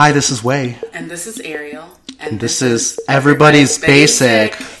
Hi, this is Wei. And this is Ariel. And, and this, this, is Everybody's, Everybody's Basic. Basic.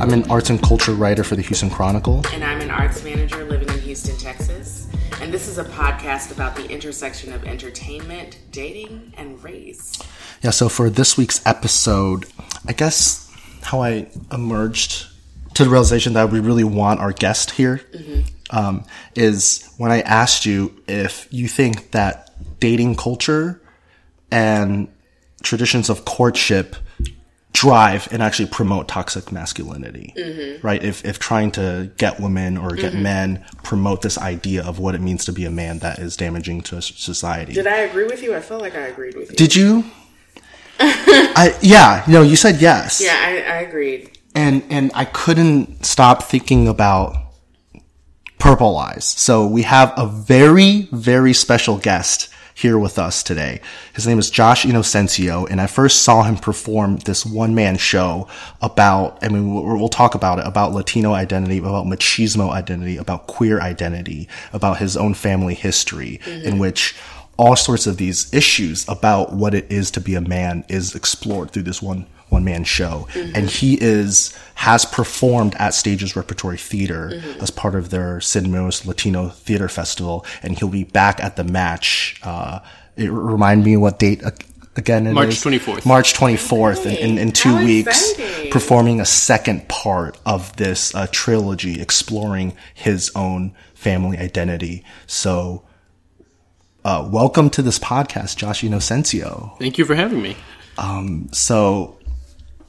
I'm an arts and culture writer for the Houston Chronicle. And I'm an arts manager living in Houston, Texas. And this is a podcast about the intersection of entertainment, dating, and race. Yeah, so for this week's episode, I guess how I emerged to the realization that we really want our guest here mm-hmm. um, is when I asked you if you think that dating culture and traditions of courtship drive and actually promote toxic masculinity, mm-hmm. right? If, if trying to get women or get mm-hmm. men promote this idea of what it means to be a man that is damaging to society. Did I agree with you? I felt like I agreed with you. Did you? I, yeah, no, you said yes. Yeah, I, I agreed. And, and I couldn't stop thinking about purple eyes. So we have a very, very special guest here with us today. His name is Josh Inocencio, and I first saw him perform this one man show about, I mean, we'll, we'll, talk about it, about Latino identity, about machismo identity, about queer identity, about his own family history, mm-hmm. in which all sorts of these issues about what it is to be a man is explored through this one one man show. Mm-hmm. And he is, has performed at Stages Repertory Theater mm-hmm. as part of their Sid Latino Theater Festival. And he'll be back at the MATCH. Uh, it remind me what date again? March 24th. March 24th in, in, in, two How weeks, exciting. performing a second part of this uh, trilogy exploring his own family identity. So, uh, welcome to this podcast, Josh Inocencio. Thank you for having me. Um, so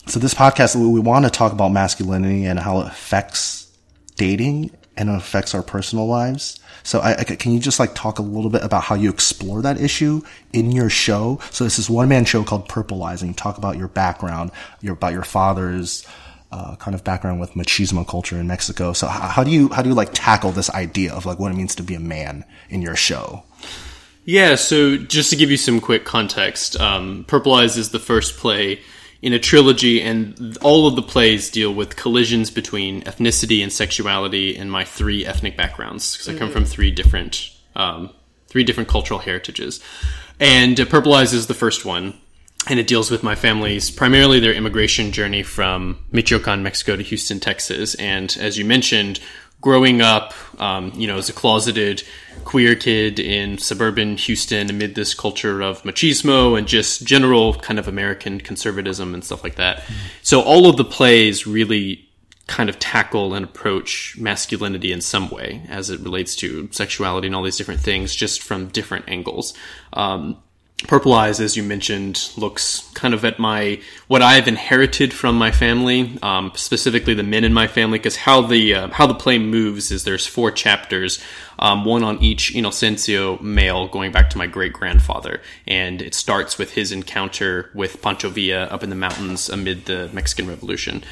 so this podcast, we want to talk about masculinity and how it affects dating and it affects our personal lives. So I, I, can you just like talk a little bit about how you explore that issue in your show? So this is one man show called Purpleizing. Talk about your background, your, about your father's, uh, kind of background with machismo culture in Mexico. So how, how do you, how do you like tackle this idea of like what it means to be a man in your show? Yeah. So just to give you some quick context, um, Purple Eyes is the first play in a trilogy, and all of the plays deal with collisions between ethnicity and sexuality in my three ethnic backgrounds because. I come from three different um, three different cultural heritages. And uh, Purple Eyes is the first one, and it deals with my family's primarily their immigration journey from Michoacan, Mexico to Houston, Texas. And as you mentioned, growing up, um, you know, as a closeted queer kid in suburban Houston amid this culture of machismo and just general kind of American conservatism and stuff like that. Mm-hmm. So all of the plays really kind of tackle and approach masculinity in some way as it relates to sexuality and all these different things just from different angles. Um, Purple Eyes, as you mentioned, looks kind of at my what I've inherited from my family, um, specifically the men in my family. Because how the uh, how the play moves is there's four chapters, um, one on each Inocencio male, going back to my great grandfather, and it starts with his encounter with Pancho Villa up in the mountains amid the Mexican Revolution.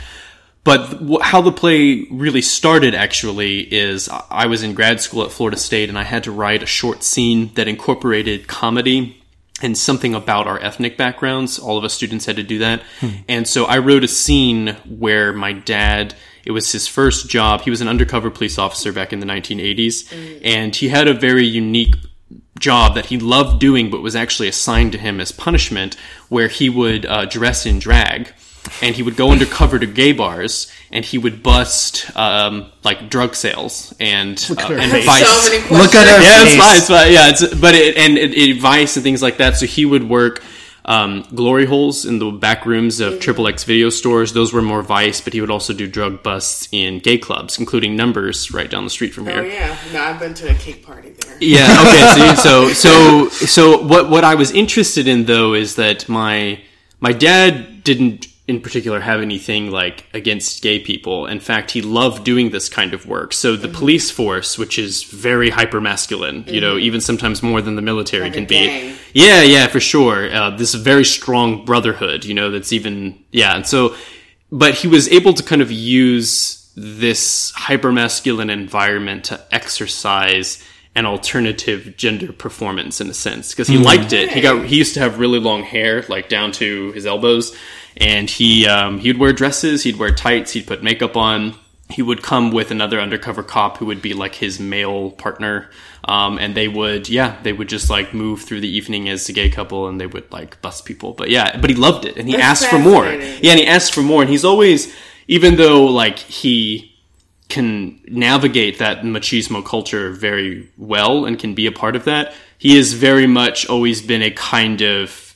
But how the play really started actually is I was in grad school at Florida State and I had to write a short scene that incorporated comedy and something about our ethnic backgrounds. All of us students had to do that. Hmm. And so I wrote a scene where my dad, it was his first job. He was an undercover police officer back in the 1980s. Mm. And he had a very unique job that he loved doing, but was actually assigned to him as punishment, where he would uh, dress in drag and he would go undercover to gay bars and he would bust um, like drug sales and uh, and vice. So Look at her yeah, face. it's fine, it's fine. Yeah, it's, but it, and it, it, vice and things like that. So he would work um, glory holes in the back rooms of mm-hmm. Triple X video stores. Those were more vice, but he would also do drug busts in gay clubs, including Numbers right down the street from oh, here. Oh yeah, no, I've been to a cake party there. Yeah. Okay. so so so so what what I was interested in though is that my my dad didn't in particular have anything like against gay people. In fact, he loved doing this kind of work. So the mm-hmm. police force, which is very hyper masculine, mm-hmm. you know, mm-hmm. even sometimes more than the military like can be. Yeah, yeah, for sure. Uh, this very strong brotherhood, you know, that's even yeah. And so, but he was able to kind of use this hyper masculine environment to exercise an alternative gender performance in a sense because he liked it. He got he used to have really long hair like down to his elbows, and he um, he'd wear dresses, he'd wear tights, he'd put makeup on. He would come with another undercover cop who would be like his male partner, um, and they would yeah they would just like move through the evening as a gay couple, and they would like bust people. But yeah, but he loved it, and he That's asked for more. Yeah, and he asked for more, and he's always even though like he can navigate that machismo culture very well and can be a part of that. He has very much always been a kind of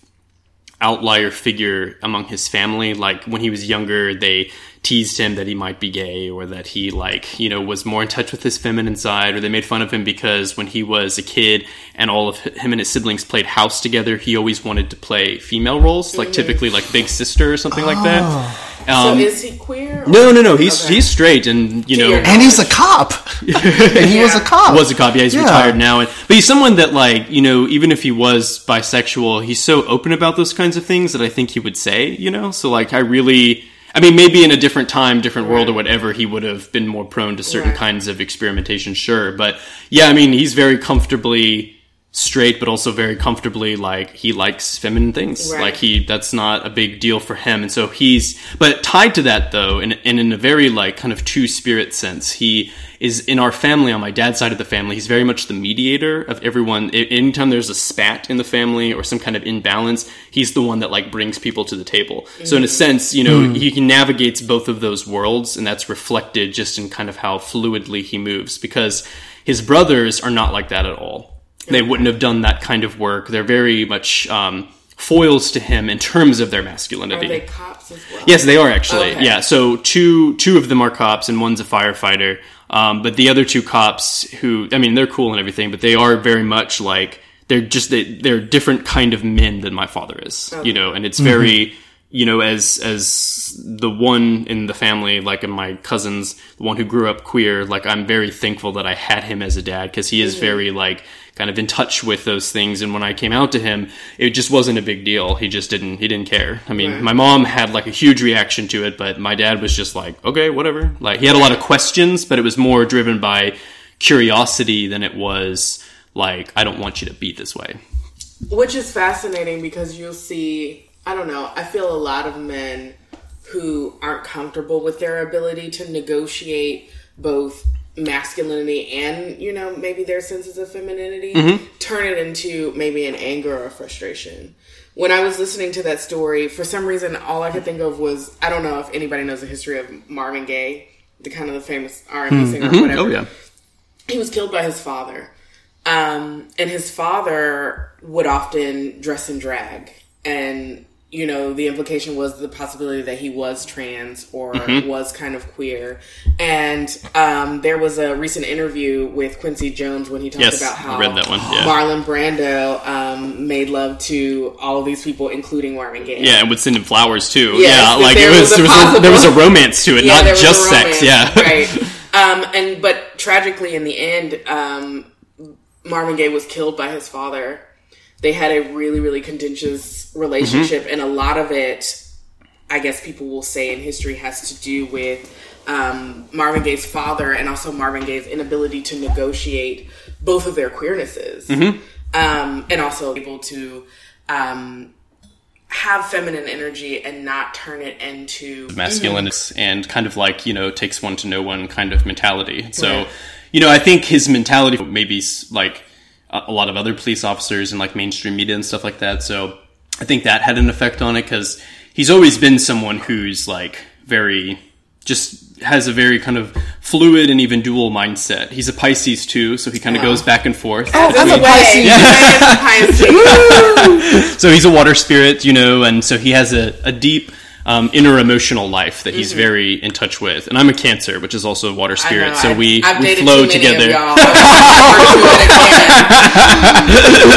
outlier figure among his family. Like when he was younger, they teased him that he might be gay or that he like, you know, was more in touch with his feminine side or they made fun of him because when he was a kid and all of him and his siblings played house together, he always wanted to play female roles, like typically like big sister or something like that. So Um, is he queer? or- no, no, no. He's Okay. he's straight, and you know, And he's a cop. and he was a cop. was a cop. Yeah, he's Yeah. retired now, and but he's someone that like you know, even if he was bisexual, he's so open about those kinds of things that I think he would say. You know, so like I really. I mean, maybe in a different time, different world, or whatever, he would have been more prone to certain Right. kinds of experimentation, sure. But yeah, I mean, he's very comfortably straight, but also very comfortably like he likes feminine things. Right. Like he, that's not a big deal for him, and so he's. But tied to that though, and, and in a very like kind of two spirit sense, he is in our family on my dad's side of the family. He's very much the mediator of everyone. Anytime there's a spat in the family or some kind of imbalance, he's the one that like brings people to the table. So in a mm. sense, you know, hmm. he, he navigates both of those worlds, and that's reflected just in kind of how fluidly he moves because his brothers are not like that at all. They wouldn't have done that kind of work. They're very much um, foils to him in terms of their Are masculinity. they cops as well? Yes, they are actually. Okay. Yeah, so two two of them are cops and one's a firefighter. Um, but the other two cops, who I mean, they're cool and everything, but they are very much like they're just they, they're different kind of men than my father is. You know, and it's very you know as as the one in the family, like in my cousins, the one who grew up queer. Like I'm very thankful that I had him as a dad because he is very like kind of in touch with those things. And when i came out to him it just wasn't a big deal. He just didn't he didn't care. I mean Right. my mom had like a huge reaction to it but my dad was just like okay whatever. Like he had a lot of questions but it was more driven by curiosity than it was like i don't want you to be this way. Which is fascinating because you'll see, I don't know, I feel a lot of men who aren't comfortable with their ability to negotiate both masculinity and, you know, maybe their senses of femininity mm-hmm. turn it into maybe an anger or frustration. When I was listening to that story, for some reason, all I could think of was I don't know if anybody knows the history of Marvin Gaye, the kind of the famous R&B mm-hmm. singer or mm-hmm. oh, whatever oh yeah he was killed by his father. Um, and his father would often dress in drag. And, you know, the implication was the possibility that he was trans or was kind of queer. And um, there was a recent interview with Quincy Jones when he talked Yes, about I how read that one, yeah. Marlon Brando um, made love to all of these people, including Marvin Gaye. yeah and would send him flowers too Yes, yeah like there it was, was a there, was a, there was a romance to it not just sex yeah right. Um, and but tragically, in the end, um, Marvin Gaye was killed by his father. They had a really, really contentious relationship, Mm-hmm. and a lot of it, I guess, people will say in history, has to do with um, Marvin Gaye's father and also Marvin Gaye's inability to negotiate both of their queernesses, Mm-hmm. um, and also able to. Um, have feminine energy and not turn it into masculine and kind of like you know takes one to know one kind of mentality so Right. you know i think his mentality maybe like a a lot of other police officers and like mainstream media and stuff like that so i think that had an effect on it because he's always been someone who's like very just has a very kind of fluid and even dual mindset he's a pisces too so he kind of Wow. goes back and forth Oh, That's between- a way. Yeah. so he's a water spirit, you know, and so he has a, a deep um, inner emotional life that he's very in touch with. And I'm a Cancer, which is also a water spirit, so we, I've we flow too many together. Of y'all.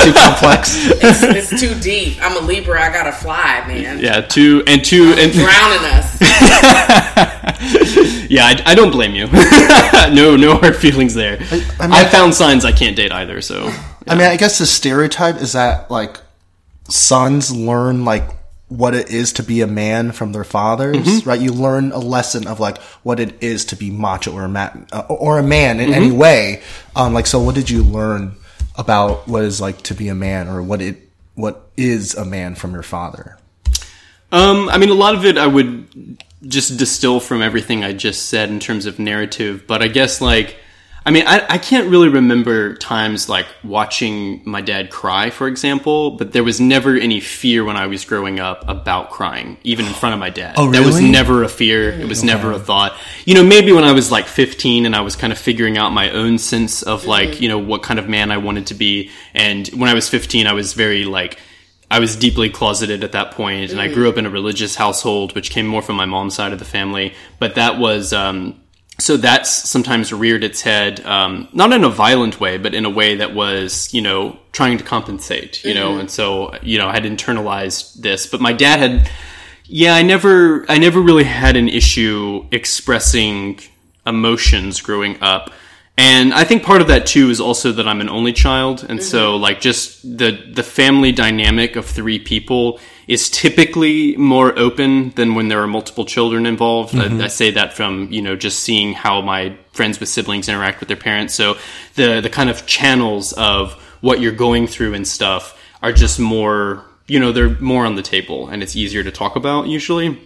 Too complex. it's too deep. I'm a Libra. I gotta fly, man. Yeah, two and two and Drowning us. yeah, I, I don't blame you. no, no hard feelings there. I, I mean- found signs I can't date either. So I mean, I guess the stereotype is that like sons learn like what it is to be a man from their fathers, right? You learn a lesson of like what it is to be macho or a man, uh, or a man in any way. Um, like, so what did you learn about what it's like to be a man or what it, what is a man from your father? Um, I mean, a lot of it I would just distill from everything I just said in terms of narrative, but I guess like, I mean, I, I can't really remember times like watching my dad cry, for example, but there was never any fear when I was growing up about crying, even in front of my dad. Oh, really? That was never a fear. It was never a thought. You know, maybe when I was like 15 and I was kind of figuring out my own sense of like, you know, what kind of man I wanted to be. And when I was 15, I was very like, I was deeply closeted at that point, and I grew up in a religious household, which came more from my mom's side of the family. But that was um, so that's sometimes reared its head, um, not in a violent way, but in a way that was, you know, trying to compensate, you know. And so, you know, I had internalized this, but my dad had, yeah, I never, I never really had an issue expressing emotions growing up. And I think part of that too is also that I'm an only child, and so mm-hmm. like just the the family dynamic of three people is typically more open than when there are multiple children involved. I, mm-hmm. I say that from you know just seeing how my friends with siblings interact with their parents. So the the kind of channels of what you're going through and stuff are just more you know they're more on the table, and it's easier to talk about usually.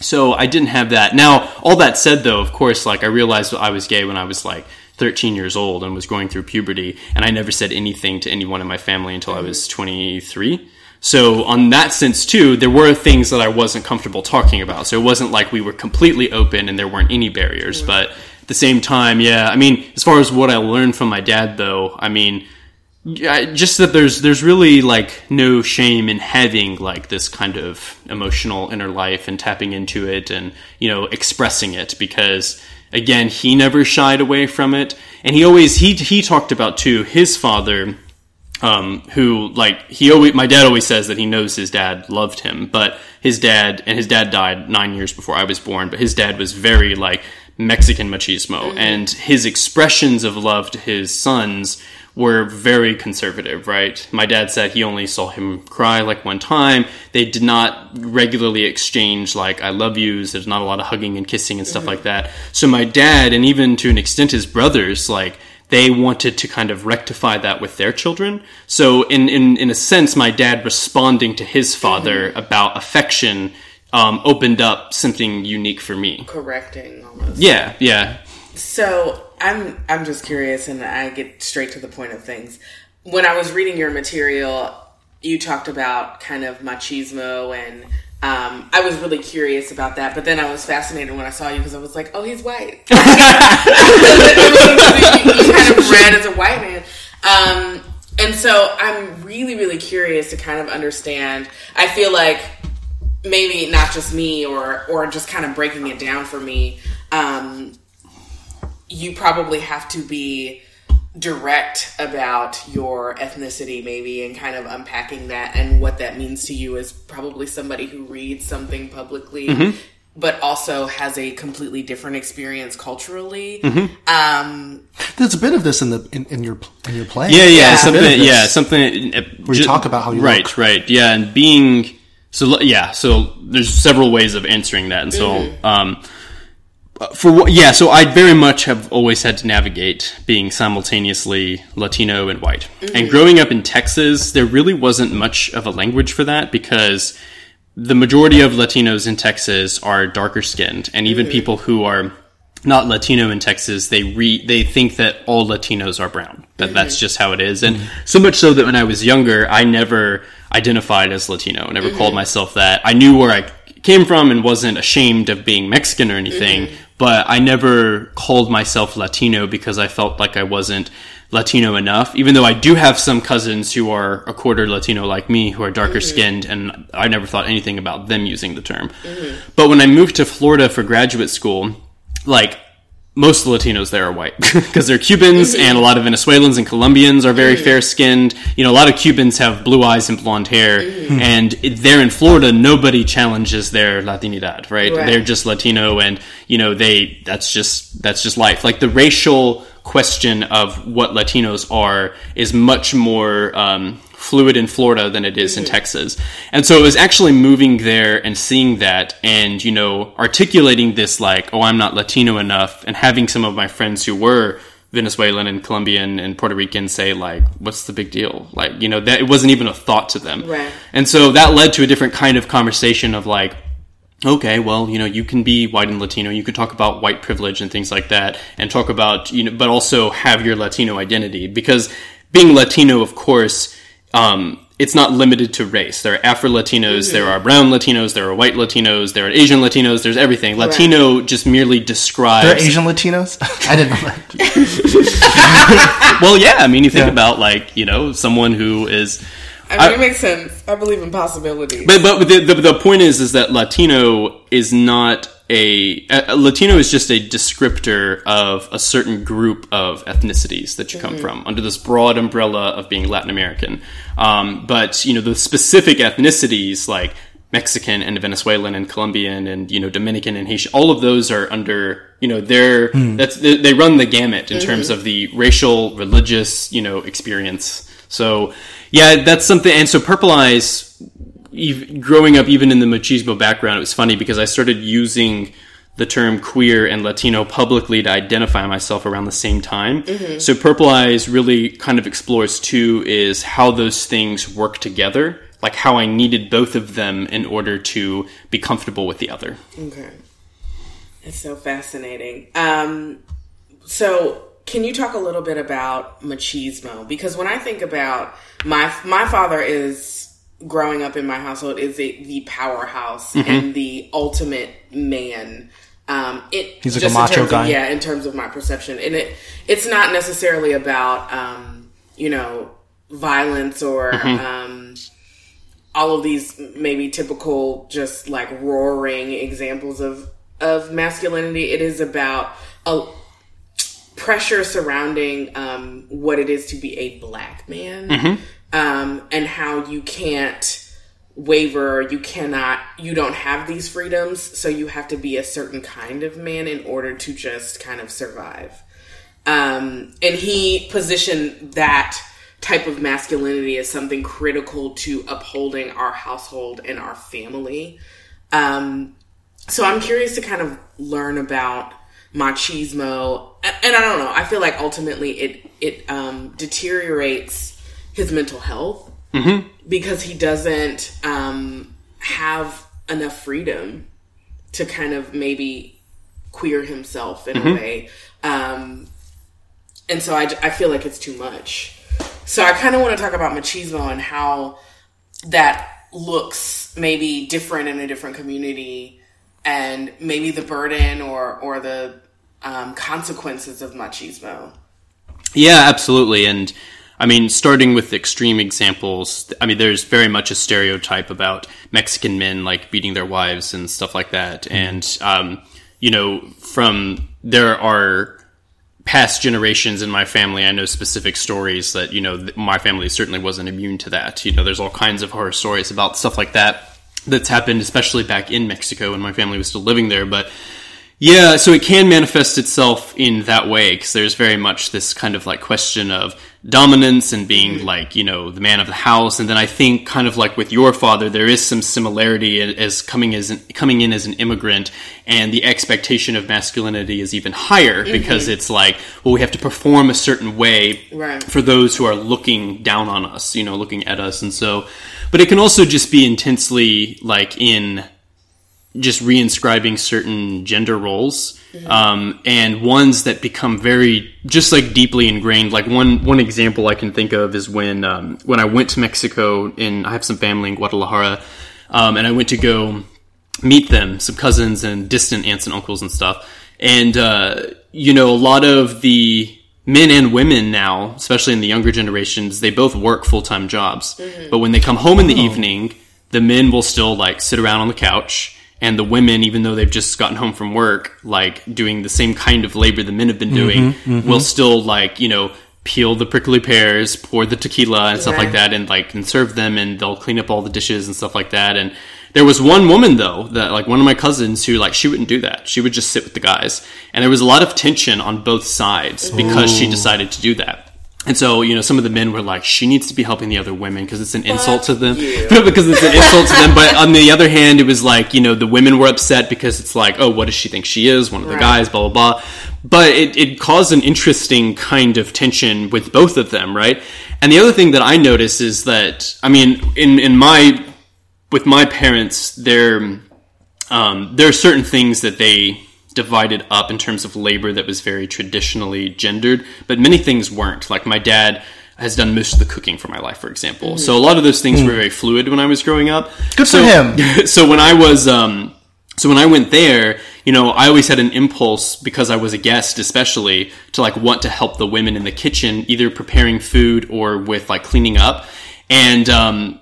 So I didn't have that. Now, all that said, though, of course, like I realized I was gay when I was like 13 years old and was going through puberty, and I never said anything to anyone in my family until I was 23. So, on that sense, too, there were things that I wasn't comfortable talking about. So, it wasn't like we were completely open and there weren't any barriers. But at the same time, yeah, I mean, as far as what I learned from my dad, though, I mean, yeah, just that there's there's really like no shame in having like this kind of emotional inner life and tapping into it and you know expressing it because again he never shied away from it. And he always he he talked about too his father um, who like he always my dad always says that he knows his dad loved him but his dad and his dad died nine years before i was born but his dad was very like mexican machismo. And his expressions of love to his sons were very conservative right my dad said he only saw him cry like one time they did not regularly exchange like i love yous there's not a lot of hugging and kissing and stuff like that so my dad and even to an extent his brothers like they wanted to kind of rectify that with their children. So, in, in, in a sense, my dad responding to his father about affection um, opened up something unique for me. correcting almost. Yeah, yeah. So I'm I'm just curious, and I get straight to the point of things. When I was reading your material, you talked about kind of machismo, and um, I was really curious about that. But then I was fascinated when I saw you because I was like, "Oh, he's white." you kind of read as a white man. Um, and so I'm really, really curious to kind of understand. I feel like maybe not just me or or just kind of breaking it down for me um, you probably have to be direct about your ethnicity maybe and kind of unpacking that and what that means to you as probably somebody who reads something publicly but also has a completely different experience culturally um, There's a bit of this in the in, in your in your play. Yeah, yeah, Yeah. something. Bit of this. Yeah, something. uh, Where you talk about how you right, look. right, yeah, and being so. Yeah, so there's several ways of answering that, and so um, uh, Uh, for what? Yeah, so I very much have always had to navigate being simultaneously Latino and white, mm-hmm. and growing up in Texas, there really wasn't much of a language for that because the majority of Latinos in Texas are darker skinned, and even mm-hmm. people who are not Latino in Texas, they re they think that all Latinos are brown. That mm-hmm. that's just how it is, and so much so that when I was younger, I never identified as Latino, never called myself that. I knew where I came from and wasn't ashamed of being Mexican or anything, but I never called myself Latino because I felt like I wasn't Latino enough, even though I do have some cousins who are a quarter Latino like me, who are darker mm-hmm. skinned, and I never thought anything about them using the term. Mm-hmm. But when I moved to Florida for graduate school, like most of the Latinos there are white because they're Cubans, and a lot of Venezuelans and Colombians are very fair skinned. You know, a lot of Cubans have blue eyes and blonde hair, and it- there in Florida, nobody challenges their Latinidad, right? Right. They're just Latino, and you know, they that's just that's just life. Like the racial question of what Latinos are is much more um, fluid in Florida than it is in mm-hmm. Texas. And so it was actually moving there and seeing that and, you know, articulating this like, oh, I'm not Latino enough and having some of my friends who were Venezuelan and Colombian and Puerto Rican say like, what's the big deal? Like, you know, that it wasn't even a thought to them. Right. And so that led to a different kind of conversation of like, okay, well, you know, you can be white and Latino, you can talk about white privilege and things like that, and talk about, you know, but also have your Latino identity. Because being Latino, of course, um, it's not limited to race. There are Afro Latinos, there are brown Latinos, there are white Latinos, there are Asian Latinos, there's everything. Latino just merely describes. They're Asian Latinos. I didn't know that. well, yeah, I mean, you think Yeah. about, like, you know, someone who is. I mean, I- it makes sense. I believe in possibilities. But but the, the the point is is that Latino is not a, a Latino is just a descriptor of a certain group of ethnicities that you come mm-hmm. from under this broad umbrella of being Latin American. Um, but you know the specific ethnicities like Mexican and Venezuelan and Colombian and you know Dominican and Haitian, all of those are under you know they're hmm. that's they, they run the gamut in mm-hmm. terms of the racial, religious you know experience. So yeah, that's something. And so Purple Eyes ev- growing up, even in the machismo background, it was funny because I started using the term queer and Latino publicly to identify myself around the same time. So Purple Eyes really kind of explores too is how those things work together, like how I needed both of them in order to be comfortable with the other. Okay. It's so fascinating. Um, so, can you talk a little bit about machismo? Because when I think about my my father is growing up in my household is a, the powerhouse Mm-hmm. and the ultimate man. Um, it He's like a just in macho terms of- guy. yeah, in terms of my perception, and it it's not necessarily about um, you know violence or Mm-hmm. um, all of these maybe typical just like roaring examples of of masculinity it is about a pressure surrounding um, what it is to be a black man um, and how you can't waver you cannot you don't have these freedoms so you have to be a certain kind of man in order to just kind of survive um, and he positioned that type of masculinity as something critical to upholding our household and our family. Um, so I'm curious to kind of learn about machismo, and, I don't know. I feel like ultimately it it um, deteriorates his mental health because he doesn't um, have enough freedom to kind of maybe queer himself in a way. Um, and so I, I feel like it's too much. So I kind of want to talk about machismo and how that looks maybe different in a different community and maybe the burden or, or the um, consequences of machismo. Yeah, absolutely. And I mean, starting with extreme examples, I mean, there's very much a stereotype about Mexican men like beating their wives and stuff like that. And, um, you know, from there are past generations in my family, I know specific stories that, you know, th- my family certainly wasn't immune to that. You know, there's all kinds of horror stories about stuff like that that's happened, especially back in Mexico when my family was still living there. But yeah, so it can manifest itself in that way because there's very much this kind of like question of dominance and being like, you know, the man of the house. And then I think kind of like with your father, there is some similarity as coming as an, coming in as an immigrant and the expectation of masculinity is even higher mm-hmm. because it's like, well, we have to perform a certain way Right. for those who are looking down on us, you know, looking at us. And so, but it can also just be intensely like in, just reinscribing certain gender roles um, and ones that become very just like deeply ingrained. Like one one example i can think of is when um, when i went to mexico and i have some family in guadalajara um, and i went to go meet them some cousins and distant aunts and uncles and stuff. And uh, you know a lot of the men and women now especially in the younger generations they both work full-time jobs. But when they come home in the evening the men will still like sit around on the couch and the women even though they've just gotten home from work like doing the same kind of labor the men have been mm-hmm, doing mm-hmm. will still like you know peel the prickly pears pour the tequila and stuff like that and like and serve them and they'll clean up all the dishes and stuff like that. And there was one woman though that like one of my cousins who like she wouldn't do that. She would just sit with the guys. And there was a lot of tension on both sides because she oh. decided to do that And so, you know, some of the men were like, she needs to be helping the other women because it's an insult to them. because it's an insult to them. But on the other hand, it was like, you know, the women were upset because it's like, oh, what does she think she is? One of the Right. guys, blah, blah, blah. But it, it caused an interesting kind of tension with both of them, right? And the other thing that I notice is that, I mean, in, in my, with my parents, they're, um, there are certain things that they divided up in terms of labor that was very traditionally gendered, but many things weren't. Like my dad has done most of the cooking for my life, for example. So a lot of those things were very fluid when I was growing up. Good for so, him. so when I was, um, so when I went there, you know, I always had an impulse because I was a guest, especially to like want to help the women in the kitchen, either preparing food or with like cleaning up. And, um,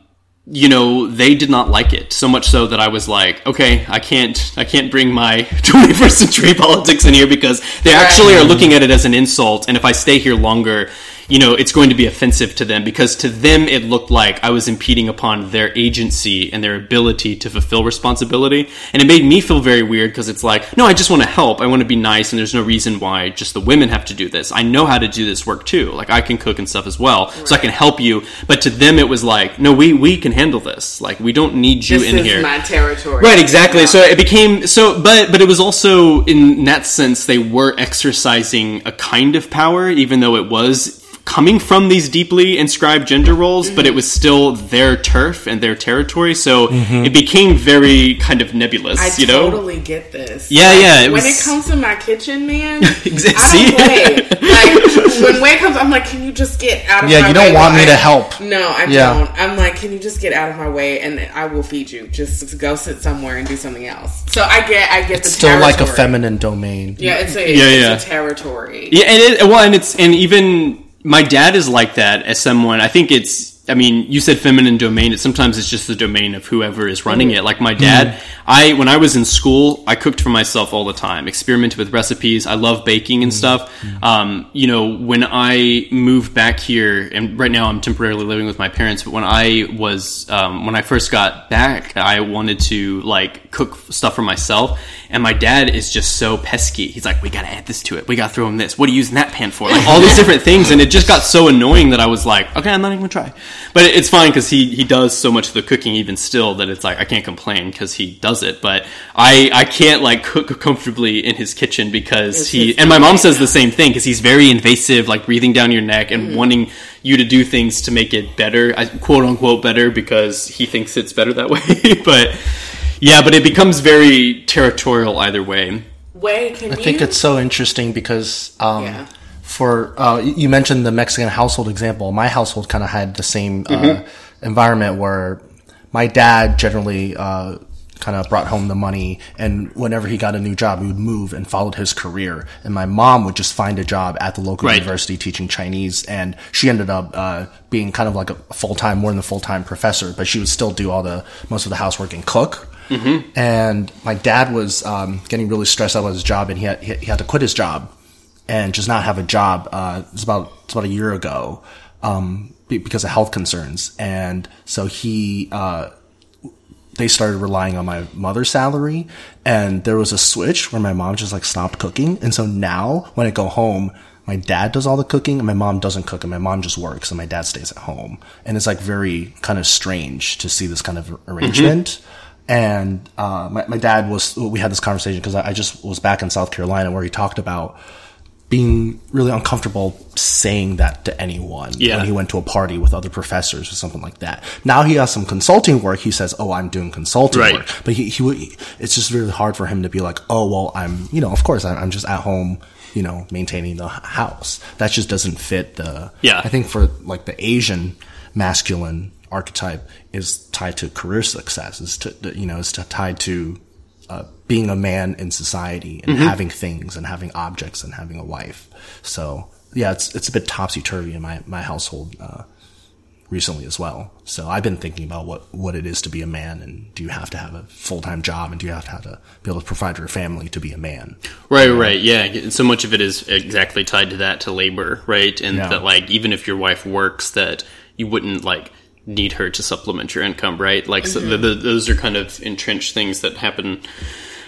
you know, they did not like it so much so that I was like, okay, I can't, I can't bring my 21st century politics in here because they actually are looking at it as an insult. And if I stay here longer, you know, it's going to be offensive to them because to them it looked like I was impeding upon their agency and their ability to fulfill responsibility. And it made me feel very weird because it's like, no, I just want to help. I want to be nice. And there's no reason why just the women have to do this. I know how to do this work too. Like I can cook and stuff as well. So I can help you. But to them it was like, no, we, we can handle this. Like we don't need you This in is here. my territory. Right, exactly. Yeah. So it became so, but but it was also in that sense they were exercising a kind of power, even though it was coming from these deeply inscribed gender roles, but it mm-hmm. was still their turf and their territory. So mm-hmm. it became very kind of nebulous, I you know. totally get this. Yeah, Like, yeah, it when was- it comes to my kitchen, man, Exa- I don't play. like when Wei comes, I'm like, "Can you just get out of my way? Yeah, you don't way want while me I-" to help. No, I Yeah. don't. I'm like, "Can you just get out of my way and I will feed you? Just go sit somewhere and do something else." So I get, I get the Still like a feminine domain. Yeah, it's a, Yeah, it's yeah. a territory. Yeah, and it, well, and it's and even my dad is like that as someone. I think it's. I mean, you said feminine domain. It sometimes it's just the domain of whoever is running it. Like my dad, I when I was in school, I cooked for myself all the time. Experimented with recipes. I love baking and stuff. Um, you know, when I moved back here, and right now I'm temporarily living with my parents. But when I was um, when I first got back, I wanted to like cook stuff for myself. And my dad is just so pesky. He's like, "We gotta add this to it. We gotta throw in this. What are you using that pan for?" Like all these different things, and it just got so annoying that I was like, "Okay, I'm not even gonna try." But it's fine because he he does so much of the cooking even still that it's like I can't complain because he does it. But I I can't like cook comfortably in his kitchen because It's he and my mom says the same thing because he's very invasive, like breathing down your neck and mm-hmm. wanting you to do things to make it better, I- quote unquote better, because he thinks it's better that way. but yeah, but it becomes very territorial either way. Wei, can I you? think it's so interesting because um, Yeah. for uh, you you mentioned the Mexican household example. My household kind of had the same uh, environment where my dad generally uh, kind of brought home the money, and whenever he got a new job, he would move and followed his career. And my mom would just find a job at the local Right. university teaching Chinese, and she ended up uh, being kind of like a full time, more than a full time professor, but she would still do all the most of the housework and cook. Mm-hmm. And my dad was um, getting really stressed out about his job, and he had, he had to quit his job and just not have a job. Uh, it's about it's about a year ago um, because of health concerns, and so he uh, they started relying on my mother's salary, and there was a switch where my mom just like stopped cooking, and so now when I go home. My dad does all the cooking and my mom doesn't cook and my mom just works and my dad stays at home. And it's like very kind of strange to see this kind of arrangement. And uh, my, my dad was, we had this conversation because I, I just was back in South Carolina where he talked about being really uncomfortable saying that to anyone Yeah. when he went to a party with other professors or something like that. Now he has some consulting work. He says, "Oh, I'm doing consulting Right. work," but he, he would- it's just really hard for him to be like, "Oh, well, I'm you know, of course, I'm, I'm just at home." You know, maintaining the house. That just doesn't fit the. Yeah. I think for like the Asian masculine archetype is tied to career success. Is to you know is to, tied to uh, being a man in society and having things and having objects and having a wife. So yeah, it's it's a bit topsy turvy in my my household uh, recently as well. So I've been thinking about what what it is to be a man and do you have to have a full time job and do you have to have to be able to provide for your family to be a man? Right, right, yeah. So much of it is exactly tied to that, to labor, right? And Yeah. that, like, even if your wife works, that you wouldn't like need her to supplement your income, right? Like, so the, the, those are kind of entrenched things that happen.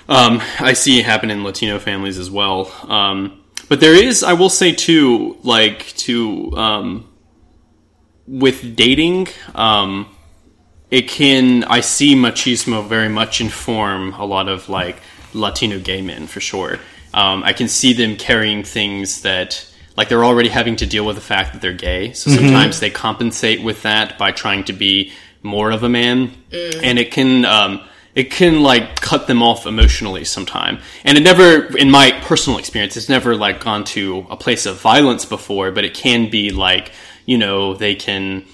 Um, I see happen in Latino families as well. Um, But there is, I will say too, like to um, with dating, um, it can. I see machismo very much inform a lot of like Latino gay men for sure. Um, I can see them carrying things that like they're already having to deal with the fact that they're gay. So sometimes they compensate with that by trying to be more of a man, and it can. Um, it can like cut them off emotionally sometime and it never in my personal experience it's never like gone to a place of violence before but it can be like you know they can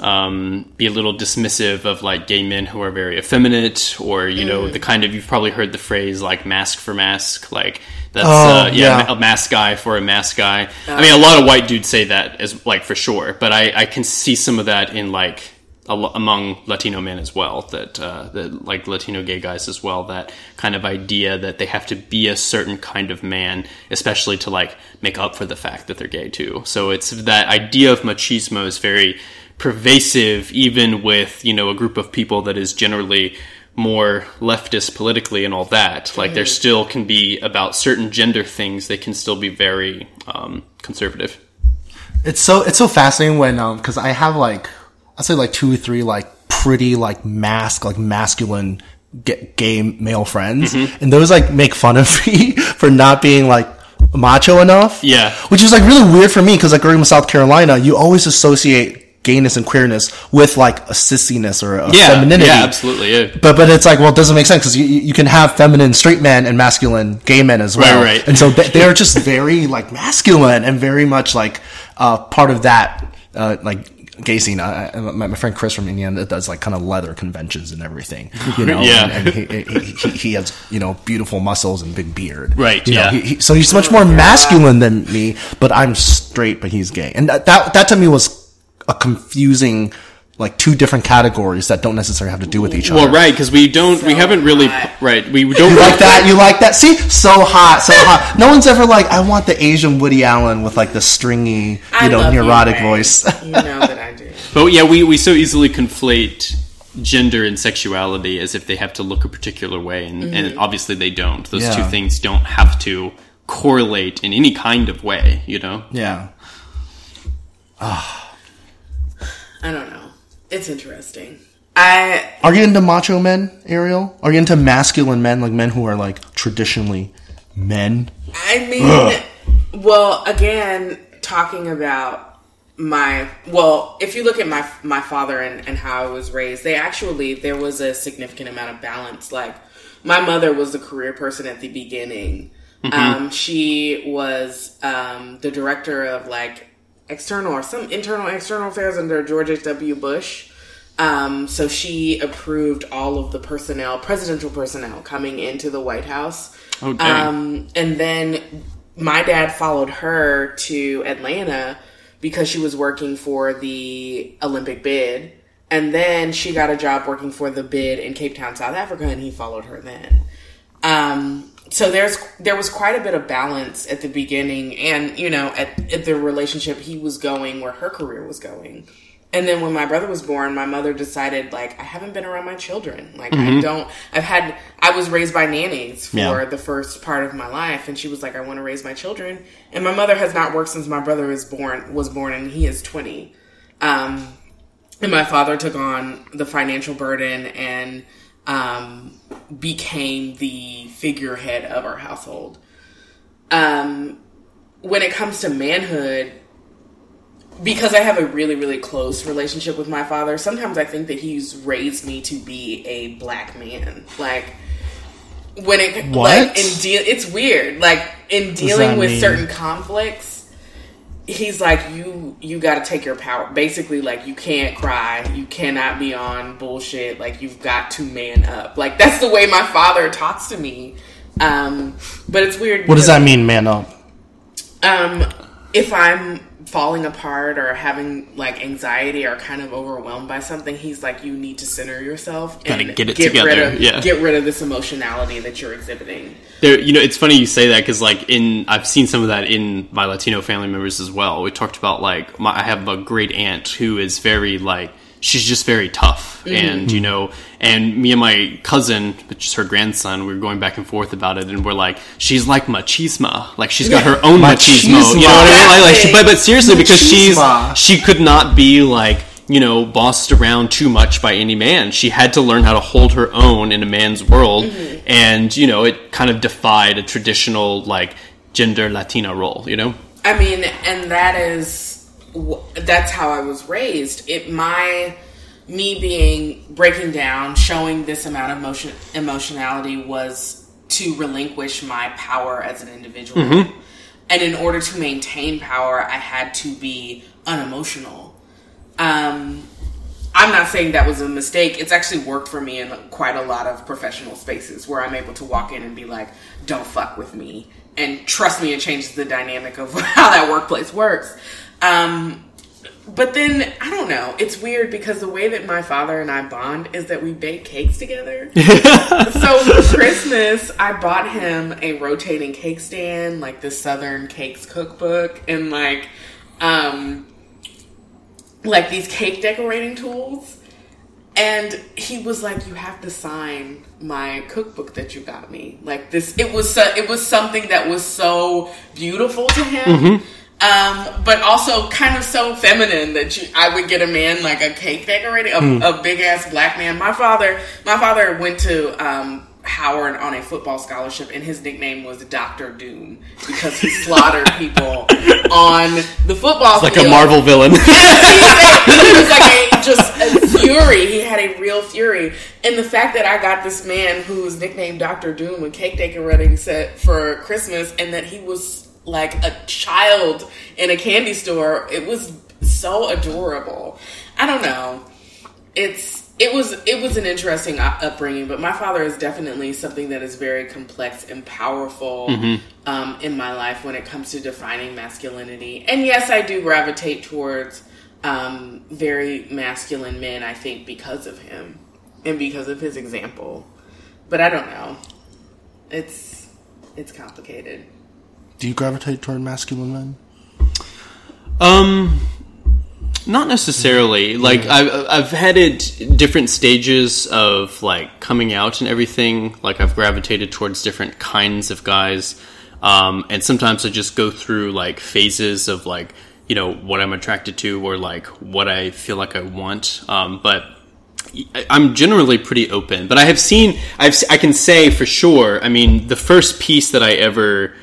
um, be a little dismissive of like gay men who are very effeminate or you know the kind of you've probably heard the phrase like masc for masc like that's Oh, uh, yeah, yeah. a masc guy for a masc guy i mean a lot of white dudes say that as like for sure but i, I can see some of that in like a among Latino men as well, that uh, that like Latino gay guys as well, that kind of idea that they have to be a certain kind of man, especially to like make up for the fact that they're gay too. So it's that idea of machismo is very pervasive, even with you know a group of people that is generally more leftist politically and all that. Like there still can be about certain gender things, they can still be very um, conservative. It's so it's so fascinating when um because I have like I'd say like two or three like pretty like masc like masculine ga- gay male friends, Mm-hmm. and those like make fun of me for not being like macho enough. Yeah. which is like really weird for me because like growing up in South Carolina, you always associate gayness and queerness with like a sissiness or a Yeah, femininity. yeah, absolutely. Yeah. But but it's like well, it doesn't make sense because you you can have feminine straight men and masculine gay men as well, Right, right. And so they, they're just very like masculine and very much like uh, part of that uh, like gay scene. I, I, my, my friend Chris from Indiana does like kind of leather conventions and everything, you know. Yeah. and, and he, he, he, he has you know beautiful muscles and big beard, Right, You know, yeah. he, he, so he's much more masculine than me, but I'm straight, but he's gay, and that that, that to me was a confusing. Like two different categories that don't necessarily have to do with each other. Well, right, because we don't, we haven't really, hot. right, we don't You like that? You like that? See, so hot, so hot. No one's ever like, I want the Asian Woody Allen with like the stringy, you I know, love you, neurotic voice. You know that I do. But yeah, we, we so easily conflate gender and sexuality as if they have to look a particular way, and, and mm-hmm. obviously they don't. Those two things don't have to correlate in any kind of way, you know? yeah. Ah. I don't know. It's interesting. I Are you into macho men, Ariel? Are you into masculine men, like men who are like traditionally men? I mean, well, again, talking about my well, if you look at my my father and, and how I was raised, they actually there was a significant amount of balance. Like my mother was the career person at the beginning. Um, she was um, the director of like external or some internal external affairs under George H. W. Bush. Um, so she approved all of the personnel, presidential personnel, coming into the White House. Oh. Um, and then my dad followed her to Atlanta because she was working for the Olympic bid. And then she got a job working for the bid in Cape Town, South Africa, and he followed her then. Um, so there's there was quite a bit of balance at the beginning, and you know, at, at the relationship he was going where her career was going. And then when my brother was born, my mother decided like I haven't been around my children. Like I don't. I've had. I was raised by nannies for Yeah. the first part of my life, and she was like, I want to raise my children. And my mother has not worked since my brother was born. Was born, and he is twenty. Um, and my father took on the financial burden and um, became the figurehead of our household. Um, when it comes to manhood, because I have a really, really close relationship with my father, sometimes I think that he's raised me to be a black man. Like when it What? like in deal, it's weird. Like in dealing with mean? certain conflicts, he's like you you got to take your power. Basically like you can't cry. You cannot be on bullshit. Like you've got to man up. Like that's the way my father talks to me. Um but it's weird What does that mean, man up? um if i'm falling apart or having like anxiety or kind of overwhelmed by something he's like you need to center yourself Gotta and get it rid together, of yeah. get rid of this emotionality that you're exhibiting There, you know, it's funny you say that because, like, in I've seen some of that in my Latino family members as well. We talked about like my, I have a great aunt who is very like she's just very tough, mm-hmm. and you know, and me and my cousin, which is her grandson, we are going back and forth about it, and we're like, she's like machismo. Like she's got her own machismo, you know what I mean? Like, like she, but but seriously, because she's she could not be like you know bossed around too much by any man. She had to learn how to hold her own in a man's world. Mm-hmm. And you know it kind of defied a traditional like gender latina role you know? I mean, and that is wh- that's how I was raised. It my me being breaking down, showing this amount of emotion emotionality was to relinquish my power as an individual. And in order to maintain power, I had to be unemotional. Um, I'm not saying that was a mistake. It's actually worked for me in quite a lot of professional spaces where I'm able to walk in and be like, don't fuck with me. And trust me, it changes the dynamic of how that workplace works. Um, but then, I don't know. It's weird because the way that my father and I bond is that we bake cakes together. so for Christmas, I bought him a rotating cake stand, like the Southern Cakes cookbook, and like, um, like these cake decorating tools. And he was like, "You have to sign my cookbook that you got me." Like this, it was so, it was something that was so beautiful to him, um, but also kind of so feminine that you, I would get a man like a cake decorating, a, a big ass black man. My father, my father went to um, Howard on a football scholarship, and his nickname was Doctor Doom because he slaughtered people on the football It's like field a marvel villain he was like a, just a fury. He had a real fury. And the fact that I got this man who was nicknamed Doctor Doom with cake decorating set for Christmas, and that he was like a child in a candy store, it was so adorable. I don't know. It's it was it was an interesting upbringing, but my father is definitely something that is very complex and powerful um, in my life when it comes to defining masculinity. And yes, I do gravitate towards um, very masculine men. I think because of him and because of his example. But I don't know. It's it's complicated. Do you gravitate toward masculine men? Um, not necessarily. Like I've I've had it different stages of like coming out and everything. Like I've gravitated towards different kinds of guys, um, and sometimes I just go through like phases of like you know what I'm attracted to or like what I feel like I want. Um, but I- I'm generally pretty open, but I have seen, I've, I can say for sure. I mean, the first piece that I ever,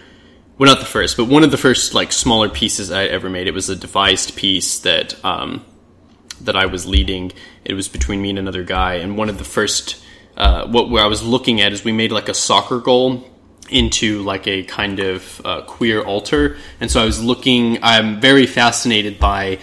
well, not the first, but one of the first like smaller pieces I ever made. It was a devised piece that um, that I was leading. It was between me and another guy, and one of the first, uh, what where I was looking at is we made like a soccer goal into like a kind of uh, queer altar, and so I was looking. I'm very fascinated by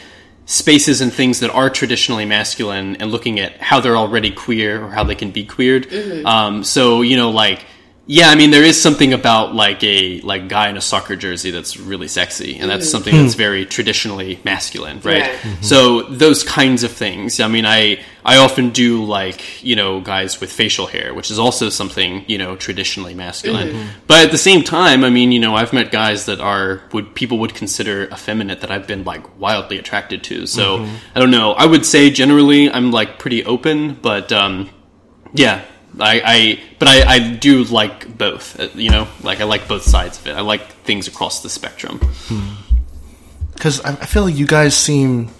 spaces and things that are traditionally masculine and looking at how they're already queer or how they can be queered. Um, so you know, like yeah, I mean, there is something about like a like guy in a soccer jersey that's really sexy, and that's mm. something that's hmm. very traditionally masculine, right? Yeah. Mm-hmm. So those kinds of things. I mean, I I often do like you know guys with facial hair, which is also something you know traditionally masculine. Mm-hmm. But at the same time, I mean, you know, I've met guys that are would people would consider effeminate that I've been like wildly attracted to. So mm-hmm. I don't know. I would say generally I'm like pretty open, but um, yeah. I, I but I, I do like both uh, you know? Like I like both sides of it. I like things across the spectrum. Because I, I feel like you guys seem,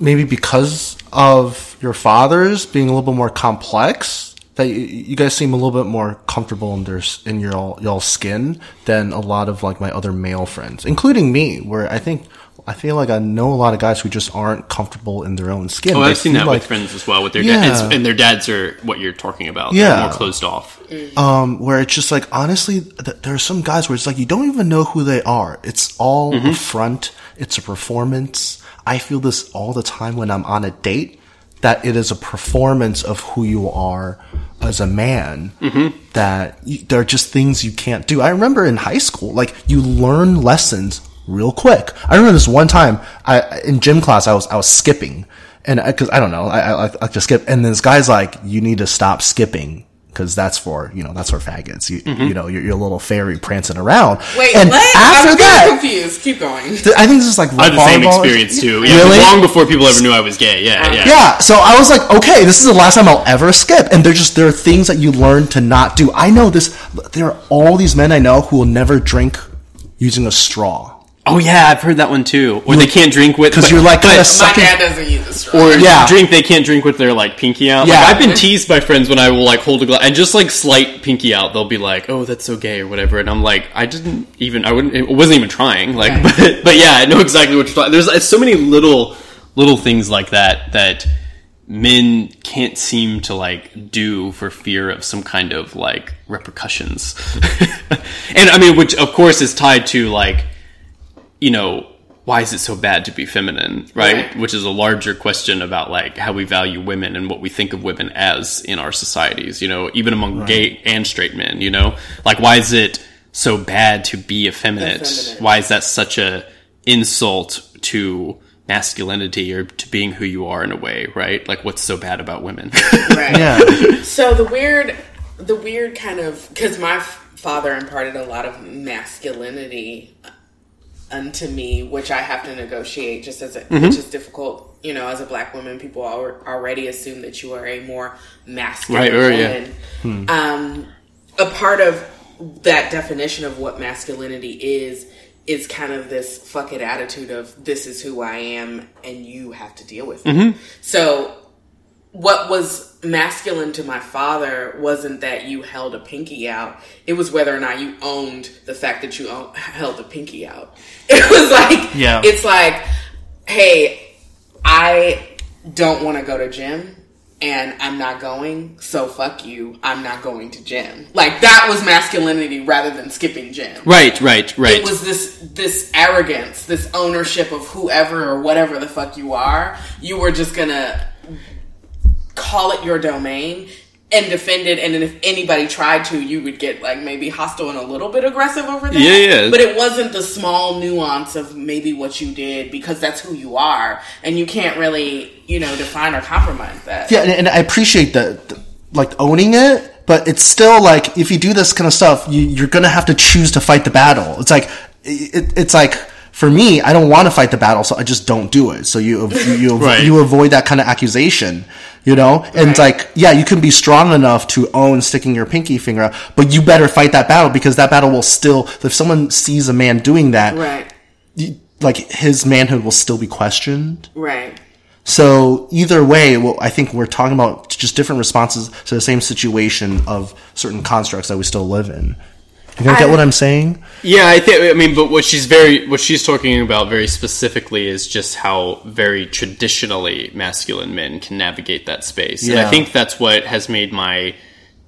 maybe because of your fathers being a little bit more complex, that you, you guys seem a little bit more comfortable in their in your y'all skin than a lot of like my other male friends, including me. Where I think I feel like I know a lot of guys who just aren't comfortable in their own skin. oh They I've seen feel that like- with friends as well with their Yeah. dads and their dads are what you're talking about Yeah. They're more closed off um, where it's just like honestly, th- there are some guys where it's like you don't even know who they are. It's all Mm-hmm. a front. It's a performance. I feel this all the time when I'm on a date. That it is a performance of who you are as a man. Mm-hmm. That you, there are just things you can't do. I remember in high school, like you learn lessons real quick. I remember this one time I in gym class I was I was skipping and because I, don't know I, I like- I like to skip and this guy's like you need to stop skipping Cause that's for, you know, that's for faggots. You, mm-hmm. you know, you're, you're a little fairy prancing around. Wait, and what? after I'm that, very confused. Keep going. th- I think this is like I had the same experience too. Yeah, Really? long before people ever knew I was gay. Yeah, yeah. Yeah, so I was like, okay, this is the last time I'll ever skip. And they're just there are things that you learn to not do. I know this. There are all these men I know who will never drink using a straw Oh yeah, I've heard that one too. Or they can't drink with because you're like but- kind of My sucking. dad doesn't use a straw. or Yeah. drink they can't drink with their like pinky out. Yeah. Like, I've been teased by friends when I will like hold a glass and just like slight pinky out. They'll be like, "Oh, that's so gay" or whatever, and I'm like, I didn't even I wouldn't it wasn't even trying. Like, Right. but but yeah, I know exactly what you're talking. There's uh, so many little little things like that that men can't seem to like do for fear of some kind of like repercussions. and I mean, which of course is tied to like you know, why is it so bad to be feminine, right? Right. Which is a larger question about like how we value women and what we think of women as in our societies, you know, even among gay and straight men, you know? Like why is it so bad to be effeminate? Effeminate. Why is that such a insult to masculinity or to being who you are in a way, right? Like what's so bad about women? Right. Yeah, So the weird, the weird kind of because my f- father imparted a lot of masculinity unto me, which I have to negotiate just as a, Mm-hmm. which is difficult. You know, as a black woman, people already assume that you are a more masculine Right, right, yeah. woman. Um, a part of that definition of what masculinity is is kind of this fuck it attitude of this is who I am and you have to deal with it. So what was masculine to my father wasn't that you held a pinky out. It was whether or not you owned the fact that you own, held a pinky out. It was like, Yeah. it's like, hey, I don't want to go to gym and I'm not going, so fuck you. I'm not going to gym. Like that was masculinity rather than skipping gym. right, right, right. It was this this arrogance, this ownership of whoever or whatever the fuck you are. You were just gonna call it your domain and defend it. And then if anybody tried to, you would get like maybe hostile and a little bit aggressive over that. Yeah, yeah. But it wasn't the small nuance of maybe what you did because that's who you are, and you can't really you know define or compromise that. yeah, and, and I appreciate that, th- like owning it. But it's still like if you do this kind of stuff, you, you're gonna have to choose to fight the battle. It's like it, it's like for me, I don't want to fight the battle, so I just don't do it. So you you you, Right. you avoid that kind of accusation, you know. And Right. like yeah, you can be strong enough to own sticking your pinky finger out, but you better fight that battle because that battle will still. If someone sees a man doing that, Right. you- like his manhood will still be questioned. Right. So either way, well, I think we're talking about just different responses to the same situation of certain constructs that we still live in. You gonna get what I'm saying? Yeah, I think. I mean, but what she's very, what she's talking about very specifically is just how very traditionally masculine men can navigate that space. And Yeah. I think that's what has made my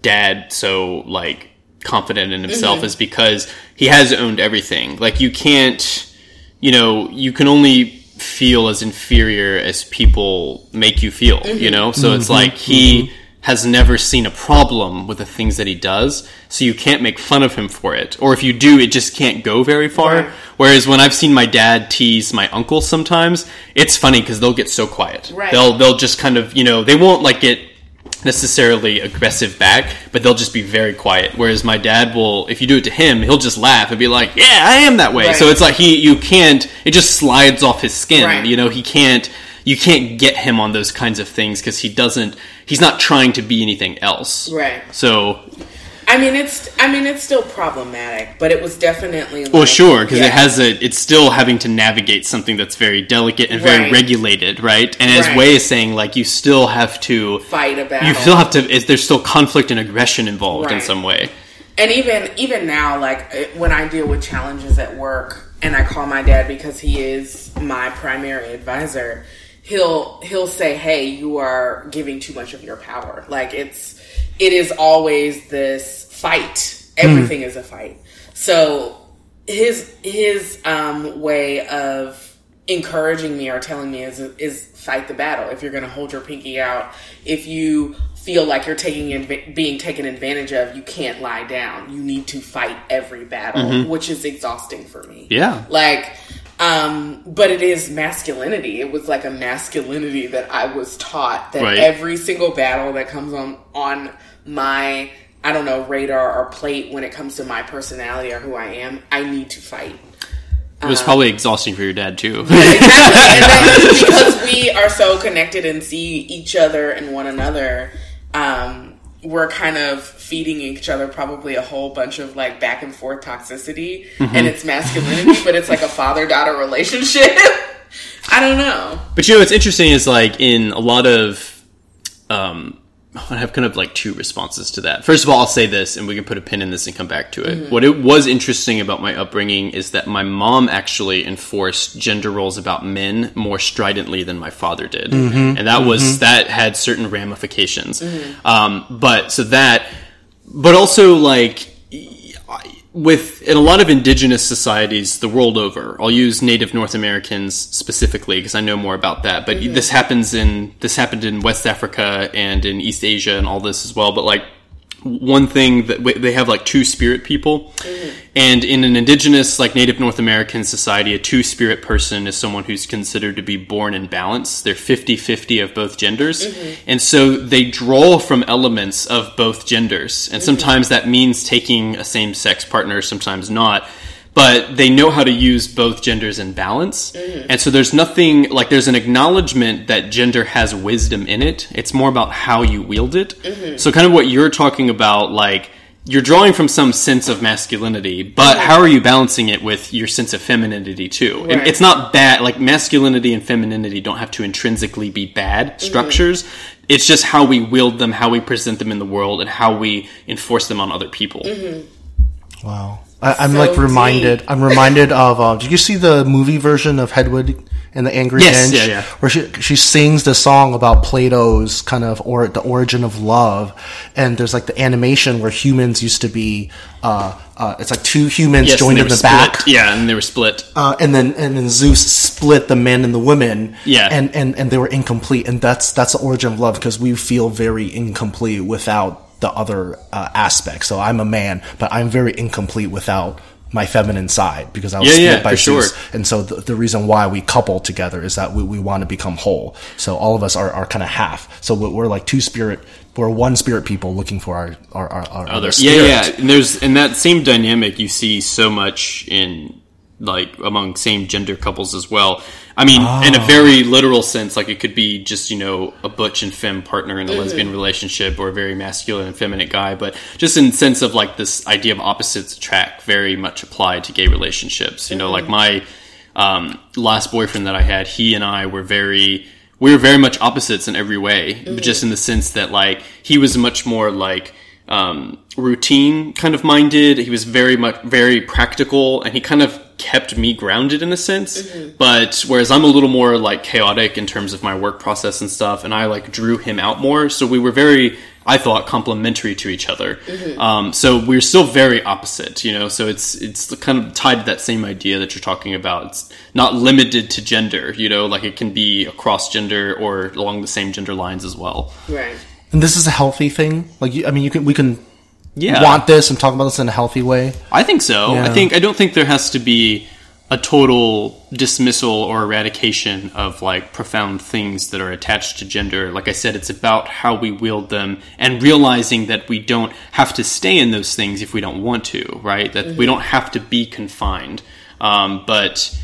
dad so like confident in himself mm-hmm. is because he has owned everything. Like you can't, you know, you can only feel as inferior as people make you feel. You mm-hmm. know, so it's mm-hmm. like he has never seen a problem with the things that he does, so you can't make fun of him for it. Or if you do, it just can't go very far. Right. Whereas when I've seen my dad tease my uncle sometimes, it's funny because they'll get so quiet. Right. They'll they'll just kind of you know they won't like get necessarily aggressive back, but they'll just be very quiet. Whereas my dad will, if you do it to him, he'll just laugh and be like, "Yeah, I am that way." Right. So it's like he, you can't. It just slides off his skin. You know, he can't. You can't get him on those kinds of things because he doesn't. He's not trying to be anything else. Right. So, I mean, it's I mean, it's still problematic, but it was definitely. Like, well, sure, because yeah. it has a. It's still having to navigate something that's very delicate and very Right. regulated, right? And as Right. Wei is saying, like you still have to fight about. You still have to. Is there's still conflict and aggression involved in some way? and even even now, like uh, when I deal with challenges at work, and I call my dad because he is my primary advisor. He'll he'll say, "Hey, you are giving too much of your power." Like it's it is always this fight. Everything is a fight. So his his um, way of encouraging me or telling me is is fight the battle. If you're going to hold your pinky out, if you feel like you're taking being taken advantage of, you can't lie down. You need to fight every battle, which is exhausting for me. Yeah. Like um but it is masculinity. It was like a masculinity that I was taught that Right. every single battle that comes on on my I don't know radar or plate when it comes to my personality or who I am, I need to fight. It was probably exhausting for your dad too. exactly. And then because we are so connected and see each other and one another, um, we're kind of feeding each other probably a whole bunch of like back and forth toxicity and it's masculinity, but it's like a father daughter relationship. I don't know. But you know what's interesting is like in a lot of um I have kind of like two responses to that. First of all, I'll say this and we can put a pin in this and come back to it. Mm-hmm. What it was interesting about my upbringing is that my mom actually enforced gender roles about men more stridently than my father did. Mm-hmm. And that was mm-hmm. that had certain ramifications. Um but so that but also like with in a lot of indigenous societies the world over. I'll use native north americans specifically because i know more about that but mm-hmm. this happens in this happened in west africa and in east asia and all this as well but like one thing that w- they have like two spirit people. Mm-hmm. And in an indigenous like native north american society a two spirit person is someone who's considered to be born in balance. They're 50-50 of both genders. Mm-hmm. And so they draw from elements of both genders. And mm-hmm. sometimes that means taking a same-sex partner sometimes not but they know how to use both genders in balance. Mm-hmm. And so there's nothing like there's an acknowledgement that gender has wisdom in it. It's more about how you wield it. Mm-hmm. So kind of what you're talking about like you're drawing from some sense of masculinity, but mm-hmm. how are you balancing it with your sense of femininity too? And it's not bad like masculinity and femininity don't have to intrinsically be bad structures. It's just how we wield them, how we present them in the world, and how we enforce them on other people. Wow. I, I'm So like reminded. I'm reminded of. Uh, did you see the movie version of Hedwig and the Angry Yes, Inch? yeah, yeah. Where she she sings the song about Plato's kind of or the origin of love, and there's like the animation where humans used to be. Uh, uh, it's like two humans Yes, joined in the were back. Yeah, and they were split. Uh, and then and then Zeus split the men and the women. Yeah. and and and they were incomplete, and that's that's the origin of love because we feel very incomplete without the other uh, aspects. So I'm a man, but I'm very incomplete without my feminine side because I was Yeah, split yeah, by for sure. And so the, the reason why we couple together is that we, we want to become whole. So all of us are, are kind of half. So we're, we're like two spirit. We're one spirit people looking for our our, our, our other yeah, yeah. And there's and that same dynamic you see so much in like among same gender couples as well. I mean, in a very literal sense, like it could be just you know a butch and femme partner in a lesbian relationship, or a very masculine and feminine guy. But just in sense of like this idea of opposites attract, very much applied to gay relationships. You know, like my um, last boyfriend that I had, he and I were very we were very much opposites in every way, but just in the sense that like he was much more like um, routine kind of minded. He was very much very practical, and he kind of kept me grounded in a sense. But whereas I'm a little more like chaotic in terms of my work process and stuff, and I like drew him out more. So we were very, I thought, complementary to each other. Um, so we're still very opposite, you know. So it's it's kind of tied to that same idea that you're talking about. It's not limited to gender, you know, like it can be across gender or along the same gender lines as well. Right. And this is a healthy thing. Like I mean, you can we can Yeah, want this and talk about this in a healthy way. I think so. I think I don't think there has to be a total dismissal or eradication of like profound things that are attached to gender. Like I said, it's about how we wield them and realizing that we don't have to stay in those things if we don't want to, right? That we don't have to be confined. Um, but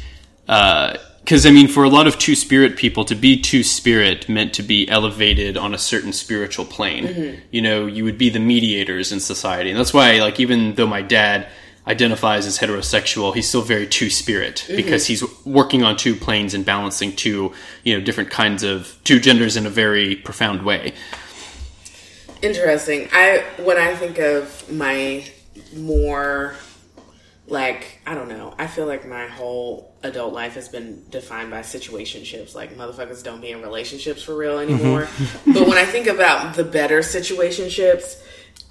because I mean, for a lot of two spirit people, to be two spirit meant to be elevated on a certain spiritual plane. Mm-hmm. You know, you would be the mediators in society, and that's why, like, even though my dad identifies as heterosexual, he's still very two spirit mm-hmm. because he's working on two planes and balancing two, you know, different kinds of two genders in a very profound way. Interesting. I when I think of my more like I don't know. I feel like my whole adult life has been defined by situationships. Like motherfuckers don't be in relationships for real anymore. but when I think about the better situationships,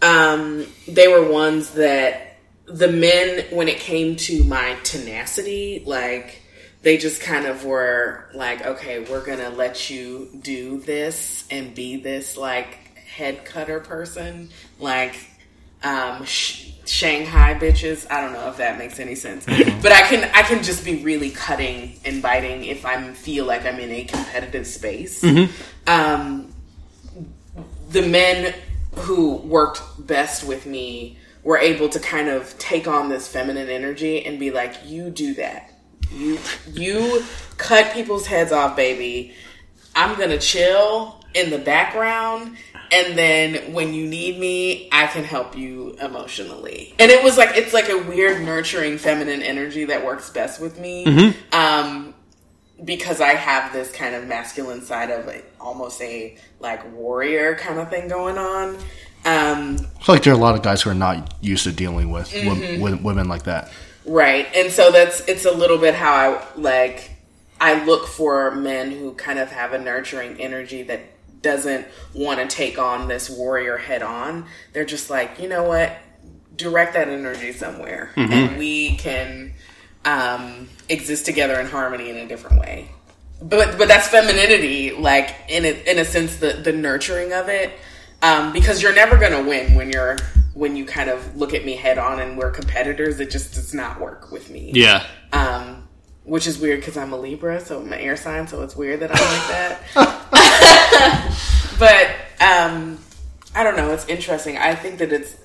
um, they were ones that the men, when it came to my tenacity, like they just kind of were like, okay, we're gonna let you do this and be this like head cutter person, like um, sh- Shanghai bitches. I don't know if that makes any sense, but I can I can just be really cutting and biting if I feel like I'm in a competitive space. Um, the men who worked best with me were able to kind of take on this feminine energy and be like, "You do that. You you cut people's heads off, baby. I'm gonna chill in the background." And then when you need me, I can help you emotionally. And it was like it's like a weird nurturing feminine energy that works best with me. Um, because I have this kind of masculine side of almost a like warrior kind of thing going on. Um, I feel like there are a lot of guys who are not used to dealing with with women like that. right. And so that's it's a little bit how I like I look for men who kind of have a nurturing energy that doesn't want to take on this warrior head on. They're just like, you know what? Direct that energy somewhere and we can um, exist together in harmony in a different way. But but that's femininity, like in a, in a sense, the the nurturing of it, um, because you're never gonna win when you're when you kind of look at me head on and we're competitors. It just does not work with me. Yeah. Um, which is weird because I'm a Libra, so I'm an air sign, so it's weird that I'm like that. but um, I don't know. It's interesting. I think that it's.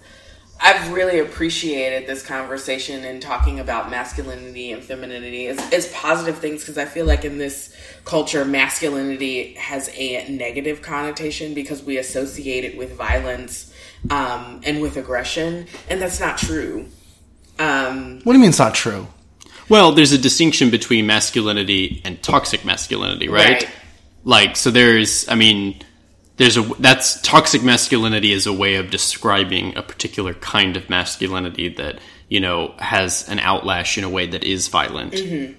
I've really appreciated this conversation and talking about masculinity and femininity as, as positive things because I feel like in this culture, masculinity has a negative connotation because we associate it with violence um, and with aggression, and that's not true. Um, What do you mean it's not true? Well, there's a distinction between masculinity and toxic masculinity, right? Right. Like, so there's, I mean, there's a that's toxic masculinity is a way of describing a particular kind of masculinity that you know has an outlash in a way that is violent. Mm-hmm.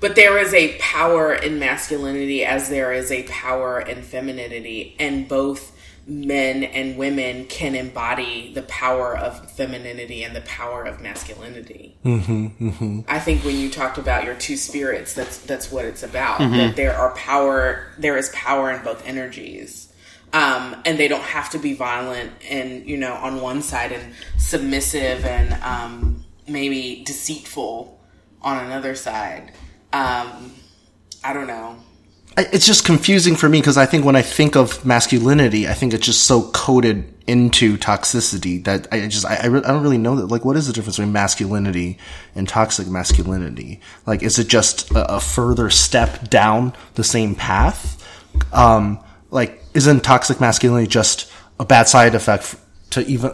But there is a power in masculinity as there is a power in femininity, and both men and women can embody the power of femininity and the power of masculinity. Mm-hmm, I think when you talked about your two spirits, that's that's what it's about. That there are power, there is power in both energies. Um, and they don't have to be violent and you know on one side and submissive and um, maybe deceitful on another side. Um, I don't know. It's just confusing for me because I think when I think of masculinity, I think it's just so coded into toxicity that I just I, I, re- I don't really know that. Like, what is the difference between masculinity and toxic masculinity? Like, is it just a, a further step down the same path? Um, like, isn't toxic masculinity just a bad side effect to even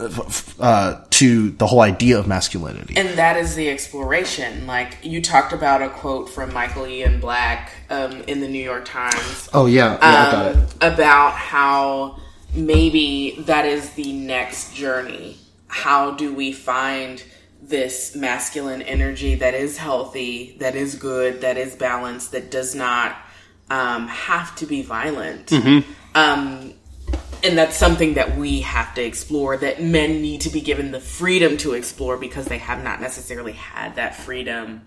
uh, to the whole idea of masculinity? And that is the exploration. Like you talked about a quote from Michael Ian Black um, in the New York Times oh yeah, yeah, I got it. um, about how maybe that is the next journey. How do we find this masculine energy that is healthy, that is good, that is balanced, that does not um, have to be violent? Um, and that's something that we have to explore that men need to be given the freedom to explore because they have not necessarily had that freedom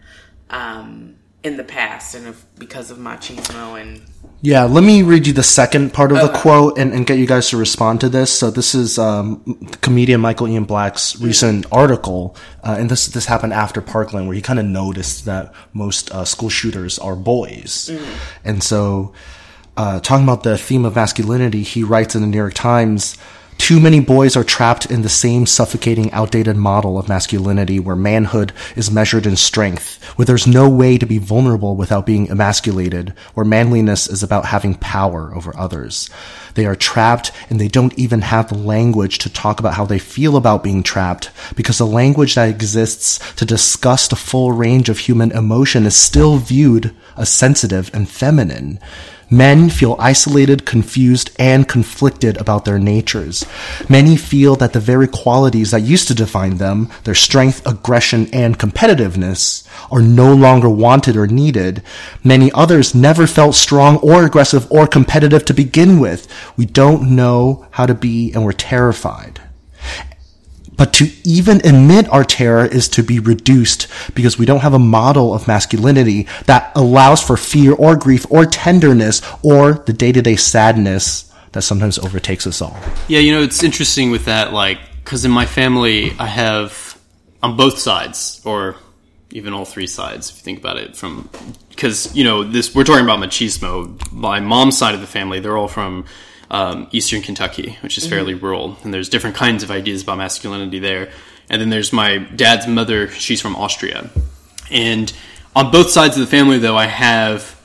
um, in the past and of, because of machismo and Yeah, let me read you the second part of the quote and, and get you guys to respond to this. So this is um, comedian Michael Ian Black's recent article, uh, and this this happened after Parkland, where he kind of noticed that most uh, school shooters are boys, and so uh, talking about the theme of masculinity, he writes in the New York Times. Too many boys are trapped in the same suffocating, outdated model of masculinity where manhood is measured in strength, where there's no way to be vulnerable without being emasculated, where manliness is about having power over others. They are trapped and they don't even have the language to talk about how they feel about being trapped because the language that exists to discuss the full range of human emotion is still viewed as sensitive and feminine. Men feel isolated, confused, and conflicted about their natures. Many feel that the very qualities that used to define them, their strength, aggression, and competitiveness, are no longer wanted or needed. Many others never felt strong or aggressive or competitive to begin with. We don't know how to be and we're terrified. But to even admit our terror is to be reduced because we don't have a model of masculinity that allows for fear or grief or tenderness or the day to day sadness that sometimes overtakes us all. Yeah, you know, it's interesting with that, like, because in my family, I have on both sides, or even all three sides, if you think about it, from because you know this we're talking about machismo. My mom's side of the family, they're all from um, Eastern Kentucky, which is fairly rural, and there's different kinds of ideas about masculinity there. And then there's my dad's mother; she's from Austria, and on both sides of the family, though, I have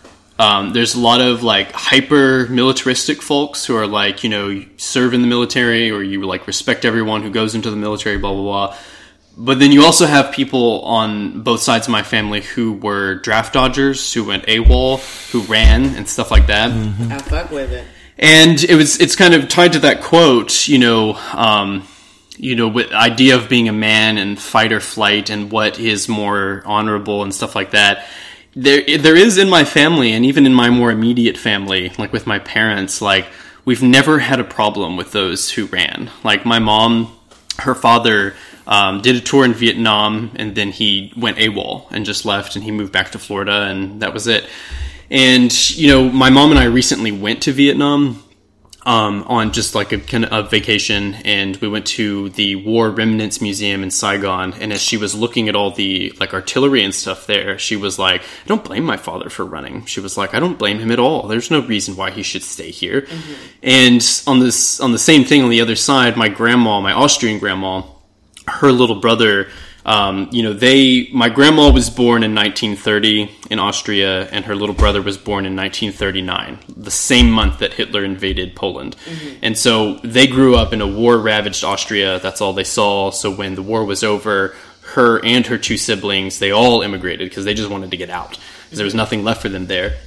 um, there's a lot of like hyper militaristic folks who are like, you know, you serve in the military or you like respect everyone who goes into the military, blah, blah, blah. But then you also have people on both sides of my family who were draft dodgers, who went AWOL, who ran and stuff like that. I fuck with it. And it was, it's kind of tied to that quote, you know, um, you know, with idea of being a man and fight or flight and what is more honorable and stuff like that. There there is in my family and even in my more immediate family like with my parents like we've never had a problem with those who ran. Like my mom her father um, did a tour in Vietnam and then he went AWOL and just left and he moved back to Florida and that was it and you know my mom and I recently went to Vietnam um, on just like a kind of a vacation, and we went to the War Remnants Museum in Saigon. And as she was looking at all the like artillery and stuff there, she was like, "I don't blame my father for running." She was like, "I don't blame him at all. There's no reason why he should stay here." And on this on the same thing on the other side, my grandma, my Austrian grandma, her little brother. Um, you know, they. My grandma was born in 1930 in Austria, and her little brother was born in 1939, the same month that Hitler invaded Poland. And so they grew up in a war-ravaged Austria. That's all they saw. So when the war was over, her and her two siblings, they all immigrated because they just wanted to get out because there was nothing left for them there.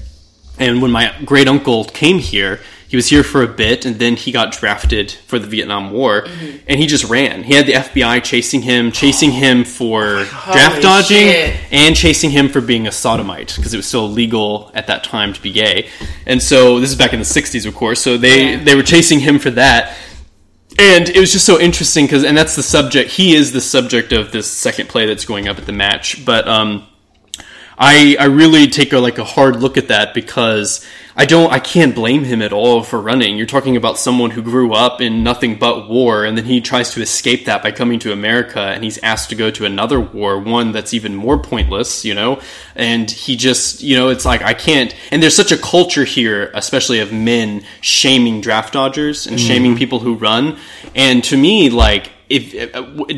And when my great uncle came here, he was here for a bit and then he got drafted for the Vietnam War and he just ran. He had the FBI chasing him, chasing him for draft dodging shit. and chasing him for being a sodomite because it was still illegal at that time to be gay. And so this is back in the 60s, of course. So they, Yeah. they were chasing him for that. And it was just so interesting because, and that's the subject. He is the subject of this second play that's going up at the MATCH. But um, I I really take a like a hard look at that because I don't I can't blame him at all for running. You're talking about someone who grew up in nothing but war and then he tries to escape that by coming to America and he's asked to go to another war, one that's even more pointless, you know? And he just, you know, it's like I can't and there's such a culture here, especially of men shaming draft dodgers and mm-hmm. shaming people who run. And to me like if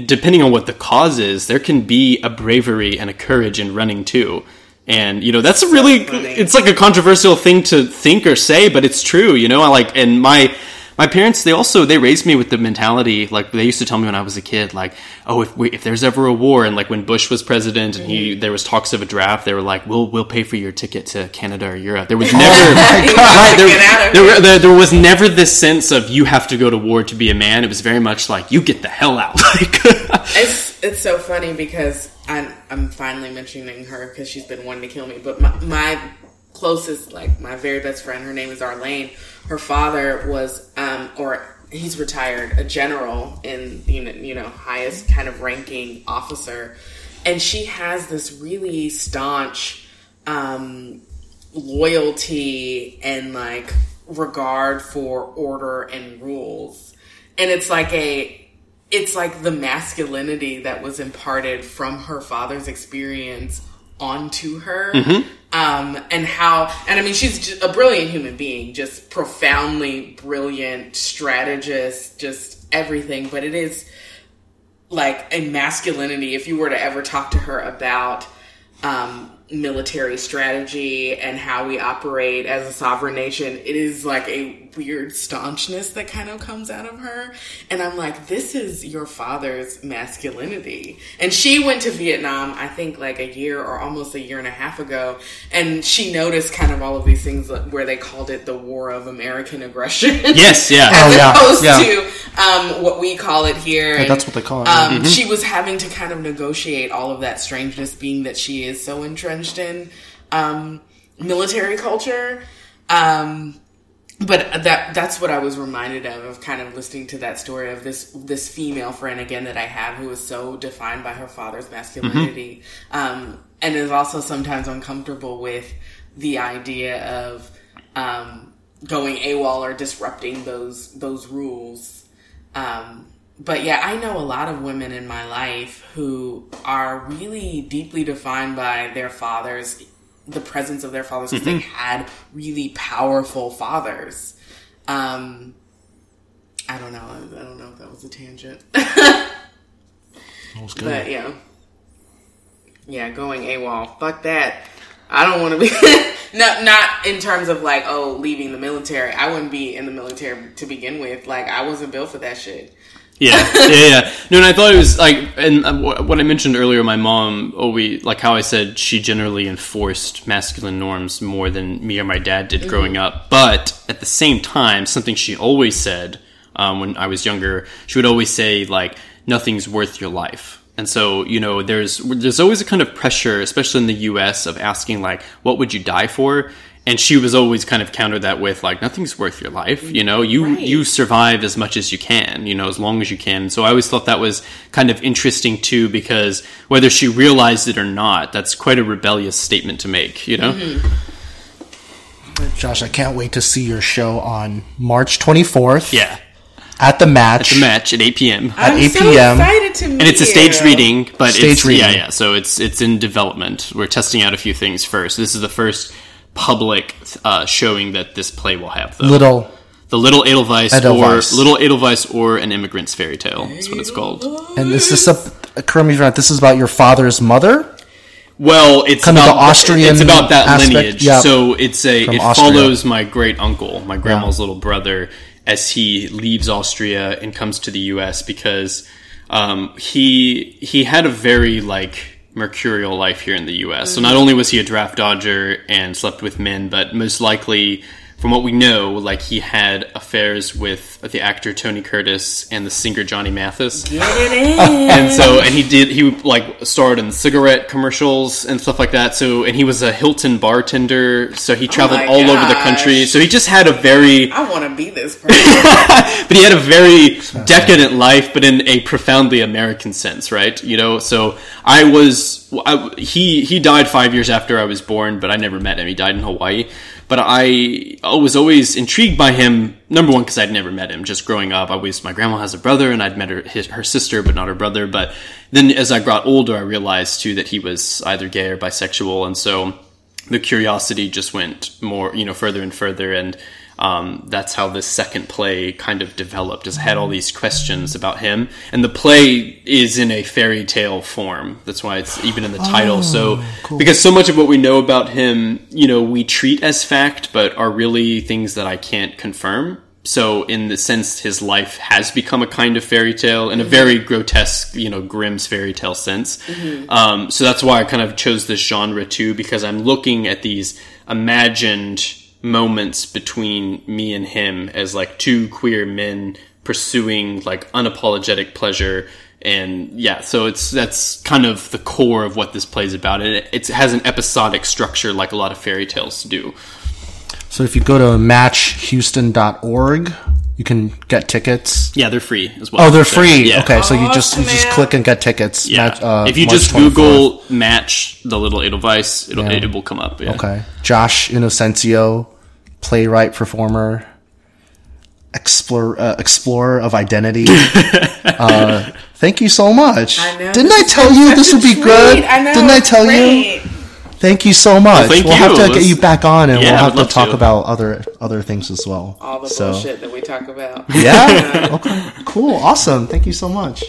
depending on what the cause is, there can be a bravery and a courage in running too. And you know that's a really funny. it's like a controversial thing to think or say, but it's true. You know, I like and my my parents they also they raised me with the mentality like they used to tell me when I was a kid like oh if we, if there's ever a war and like when Bush was president and he mm-hmm. there was talks of a draft they were like we'll we'll pay for your ticket to Canada or Europe. There was oh never right, there, Get out of there, there, there was never this sense of you have to go to war to be a man. It was very much like you get the hell out. Like, It's it's so funny because I'm I'm finally mentioning her because she's been wanting to kill me. But my, my closest, like my very best friend, her name is Arlene. Her father was, um, or he's retired, a general in you know, you know highest kind of ranking officer, and she has this really staunch um, loyalty and like regard for order and rules, and it's like a it's like the masculinity that was imparted from her father's experience onto her um, and how and i mean she's a brilliant human being just profoundly brilliant strategist just everything but it is like a masculinity if you were to ever talk to her about um, military strategy and how we operate as a sovereign nation it is like a weird staunchness that kind of comes out of her and i'm like this is your father's masculinity and she went to vietnam i think like a year or almost a year and a half ago and she noticed kind of all of these things where they called it the war of american aggression yes, yeah. as Oh, yeah, opposed yeah. to um, what we call it here. And, that's what they call it, Um, yeah. She was having to kind of negotiate all of that strangeness, being that she is so entrenched in um, military culture. Um, but that that's what I was reminded of of kind of listening to that story of this this female friend again that I have who is so defined by her father's masculinity, um, and is also sometimes uncomfortable with the idea of um, going AWOL or disrupting those those rules. Um, but yeah, I know a lot of women in my life who are really deeply defined by their fathers, the presence of their fathers, because they had really powerful fathers. Um, I don't know. I don't know if that was a tangent. That was good. But yeah, yeah, going AWOL. Fuck that. I don't want to be. not not in terms of like oh leaving the military. I wouldn't be in the military to begin with. Like I wasn't built for that shit. Yeah, yeah, yeah. No, and I thought it was like, and uh, what I mentioned earlier, my mom always, like how I said, she generally enforced masculine norms more than me or my dad did growing up. But at the same time, something she always said um, when I was younger, she would always say like, "Nothing's worth your life." And so, you know, there's there's always a kind of pressure, especially in the U.S., of asking like, "What would you die for?" And she was always kind of countered that with like, "Nothing's worth your life." You know, you Right. you survive as much as you can, you know, as long as you can. So I always thought that was kind of interesting too, because whether she realized it or not, that's quite a rebellious statement to make, you know? Mm-hmm. Josh, I can't wait to see your show on March 24th Yeah. at the MATCH. At the MATCH at 8 p.m. At I'm 8 so p.m. excited to meet and it's a staged you. reading, but Staged it's, yeah, yeah. So it's it's in development. We're testing out a few things first. This is the first public uh, showing that this play will have. Though. Little the Little Edelweiss, Edelweiss. or Little Edelweiss or an Immigrant's Fairy Tale. That's what it's called. And is this a correct me if I'm wrong, This is about your father's mother. Well, it's Kind of the Austrian It's about that aspect, lineage. yeah. So it's a it Austria. follows my great uncle, my grandma's little brother, as he leaves Austria and comes to the U.S. because um, he he had a very like mercurial life here in the U.S. So mm-hmm. not only was he a draft dodger and slept with men, but most likely. From what we know, like he had affairs with the actor Tony Curtis and the singer Johnny Mathis. Get it in. and so and he did he like starred in cigarette commercials and stuff like that. So and he was a hilton bartender. So he oh traveled my all over the country. So he just had a very I want to be this person. but he had a very decadent life but in a profoundly american sense right? You know so i was I, he he died five years after i was born but i never met him. He died in hawaii but I was always intrigued by him. Number one, because I'd never met him. Just growing up, I was my grandma has a brother, and I'd met her his, her sister, but not her brother. But then, as I got older, I realized too that he was either gay or bisexual, and so the curiosity just went more, you know, further and further, and um, that's how this second play kind of developed. Is I had all these questions about him, and the play is in a fairy tale form. That's why it's even in the title. so because so much of what we know about him, you know, we treat as fact, but are really things that I can't confirm. So, in the sense, his life has become a kind of fairy tale in a very grotesque, you know, Grimm's fairy tale sense. Um, so that's why I kind of chose this genre too, because I'm looking at these imagined moments between me and him as like two queer men pursuing like unapologetic pleasure. And yeah, so it's that's kind of the core of what this play is about. It, it has an episodic structure like a lot of fairy tales do. So if you go to matchhouston.org, you can get tickets. Yeah, they're free as well. Oh, they're So, free. yeah. Okay, so you just you just click and get tickets. Yeah. Match- uh, if you March just 24th. Google MATCH the little Edelweiss, it'll, it will come up. Yeah. Okay. Josh Inocencio, playwright, performer, explorer, uh, explorer of identity. uh, thank you so much. I know. Didn't I tell you this would be treat. good? I know. Didn't I it's tell you? Great. Thank you so much. thank we'll have you. to get you back on, and Yeah, we'll have to talk to. about other other things as well. All the So- bullshit that we talk about. Yeah. okay. Cool. Awesome. Thank you so much.